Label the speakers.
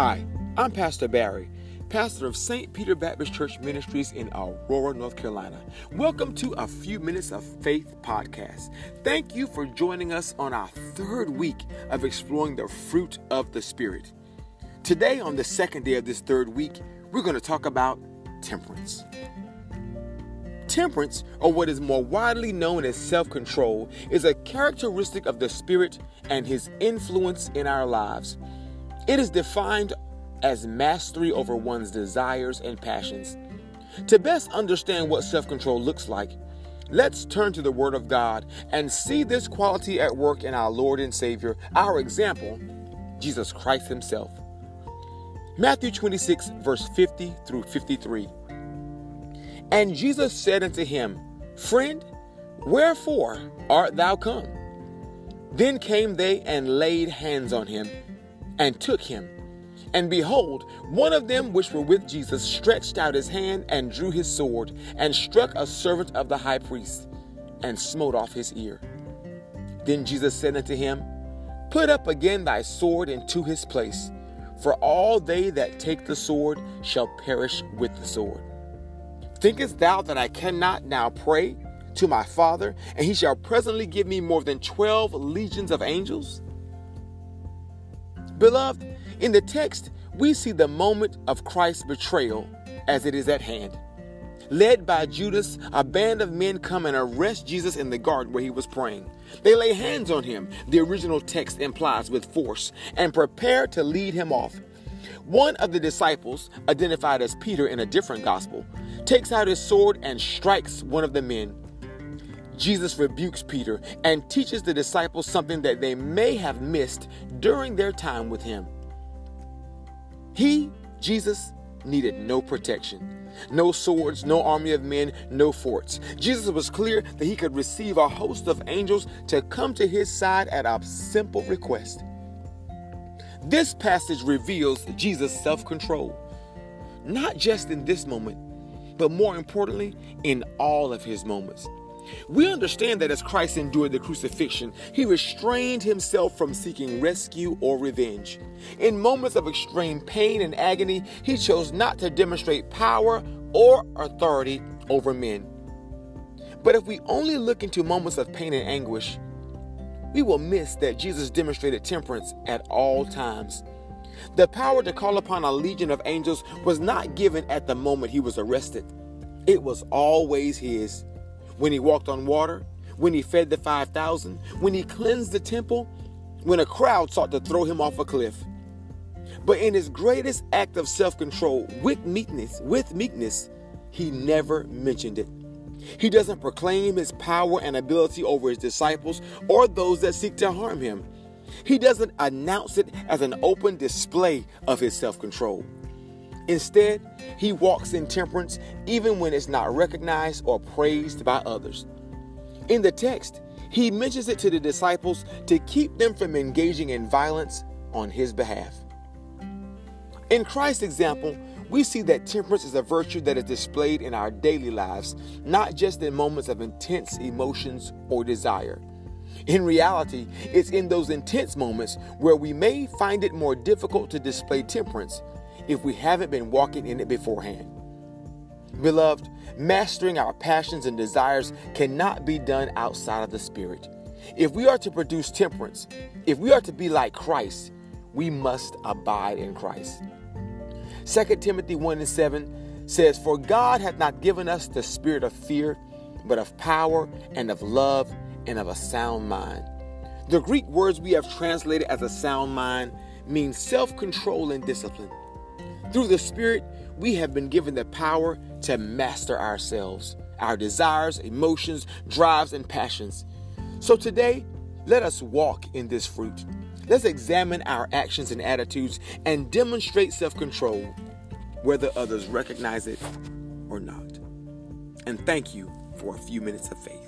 Speaker 1: Hi, I'm Pastor Barry, pastor of St. Peter Baptist Church Ministries in Aurora, North Carolina. Welcome to a Few Minutes of Faith podcast. Thank you for joining us on our third week of exploring the fruit of the Spirit. Today, on the second day of this third week, we're going to talk about temperance. Temperance, or what is more widely known as self control, is a characteristic of the Spirit and His influence in our lives. It is defined as mastery over one's desires and passions. To best understand what self control looks like, let's turn to the Word of God and see this quality at work in our Lord and Savior, our example, Jesus Christ Himself. Matthew 26, verse 50 through 53. And Jesus said unto him, Friend, wherefore art thou come? Then came they and laid hands on him and took him. And behold, one of them which were with Jesus stretched out his hand and drew his sword and struck a servant of the high priest and smote off his ear. Then Jesus said unto him, Put up again thy sword into his place, for all they that take the sword shall perish with the sword. Thinkest thou that I cannot now pray to my Father, and he shall presently give me more than twelve legions of angels? Beloved, in the text, we see the moment of Christ's betrayal as it is at hand. Led by Judas, a band of men come and arrest Jesus in the garden where he was praying. They lay hands on him, the original text implies with force, and prepare to lead him off. One of the disciples, identified as Peter in a different gospel, takes out his sword and strikes one of the men. Jesus rebukes Peter and teaches the disciples something that they may have missed during their time with him. He, Jesus, needed no protection. No swords, no army of men, no forts. Jesus was clear that he could receive a host of angels to come to his side at a simple request. This passage reveals Jesus' self control, not just in this moment, but more importantly, in all of his moments. We understand that as Christ endured the crucifixion, he restrained himself from seeking rescue or revenge. In moments of extreme pain and agony, he chose not to demonstrate power or authority over men. But if we only look into moments of pain and anguish, we will miss that Jesus demonstrated temperance at all times. The power to call upon a legion of angels was not given at the moment he was arrested, it was always his when he walked on water, when he fed the 5,000, when he cleansed the temple, when a crowd sought to throw him off a cliff. But in his greatest act of self-control, with meekness, with meekness, he never mentioned it. He doesn't proclaim his power and ability over his disciples or those that seek to harm him. He doesn't announce it as an open display of his self-control. Instead, he walks in temperance even when it's not recognized or praised by others. In the text, he mentions it to the disciples to keep them from engaging in violence on his behalf. In Christ's example, we see that temperance is a virtue that is displayed in our daily lives, not just in moments of intense emotions or desire. In reality, it's in those intense moments where we may find it more difficult to display temperance if we haven't been walking in it beforehand. Beloved, mastering our passions and desires cannot be done outside of the Spirit. If we are to produce temperance, if we are to be like Christ, we must abide in Christ. 2 Timothy 1 and 7 says, For God hath not given us the spirit of fear, but of power and of love and of a sound mind. The Greek words we have translated as a sound mind mean self control and discipline. Through the Spirit, we have been given the power to master ourselves, our desires, emotions, drives, and passions. So today, let us walk in this fruit. Let's examine our actions and attitudes and demonstrate self control, whether others recognize it or not. And thank you for a few minutes of faith.